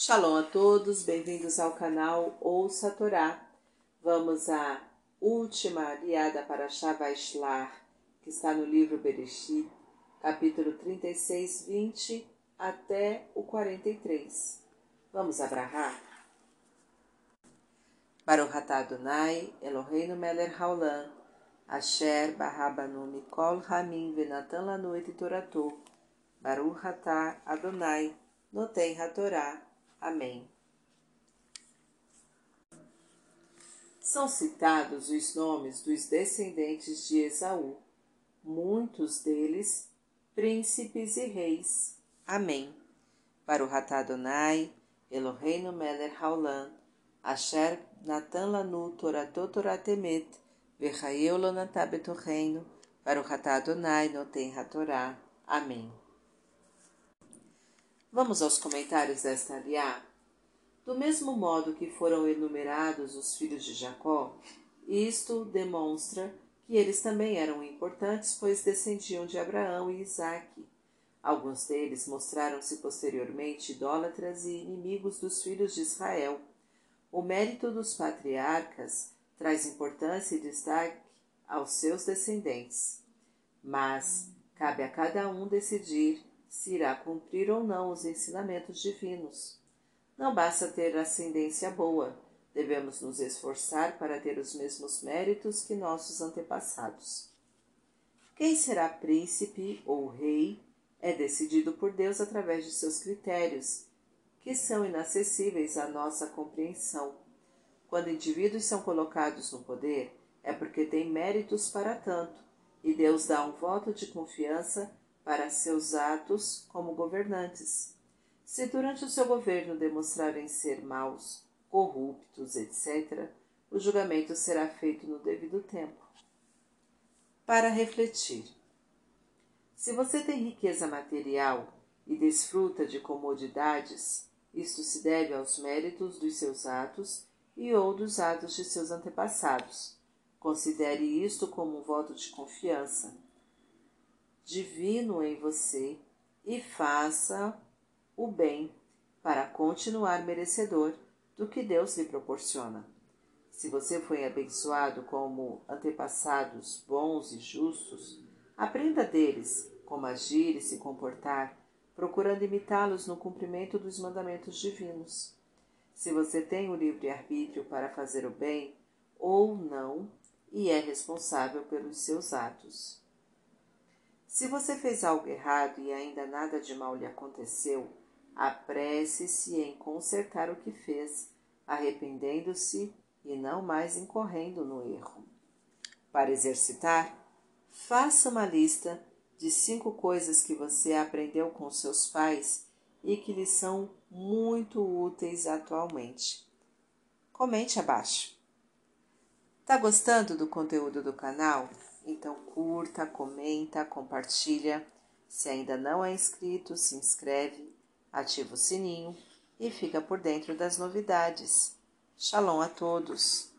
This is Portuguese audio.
Shalom a todos, bem-vindos ao canal Ouça a Torá. Vamos à última aliada para Shavaishlar, que está no livro Bereshit, capítulo 36, 20 até o 43. Vamos abrahar? Baruch Adonai, Eloheinu melech haolam, asher barabanu mikol hamim venatan lanu et toratou, Baruch atah Adonai, noten hatorá Amém. São citados os nomes dos descendentes de Esaú, muitos deles príncipes e reis. Amém. Para o Ratadonai, Eloheinu Meler Haolam, Asher Natan Lanu Toratot Toratemet, Verraeu Reino, para o Ratadonai Noten Hatorá. Amém. Vamos aos comentários desta aliá? Do mesmo modo que foram enumerados os filhos de Jacó, isto demonstra que eles também eram importantes, pois descendiam de Abraão e Isaque. Alguns deles mostraram-se posteriormente idólatras e inimigos dos filhos de Israel. O mérito dos patriarcas traz importância e destaque aos seus descendentes. Mas cabe a cada um decidir se irá cumprir ou não os ensinamentos divinos. Não basta ter ascendência boa, devemos nos esforçar para ter os mesmos méritos que nossos antepassados. Quem será príncipe ou rei é decidido por Deus através de seus critérios, que são inacessíveis à nossa compreensão. Quando indivíduos são colocados no poder, é porque têm méritos para tanto, e Deus dá um voto de confiança para seus atos como governantes. Se durante o seu governo demonstrarem ser maus, corruptos, etc., o julgamento será feito no devido tempo. Para refletir. Se você tem riqueza material e desfruta de comodidades, isto se deve aos méritos dos seus atos e ou dos atos de seus antepassados. Considere isto como um voto de confiança divino em você e faça o bem para continuar merecedor do que Deus lhe proporciona. Se você foi abençoado como antepassados bons e justos, aprenda deles como agir e se comportar, procurando imitá-los no cumprimento dos mandamentos divinos. Se você tem o livre-arbítrio para fazer o bem ou não e é responsável pelos seus atos. Se você fez algo errado e ainda nada de mal lhe aconteceu, apresse-se em consertar o que fez, arrependendo-se e não mais incorrendo no erro. Para exercitar, faça uma lista de cinco coisas que você aprendeu com seus pais e que lhe são muito úteis atualmente. Comente abaixo. Tá gostando do conteúdo do canal? Então curta, comenta, compartilha. Se ainda não é inscrito, se inscreve, ativa o sininho e fica por dentro das novidades. Shalom a todos!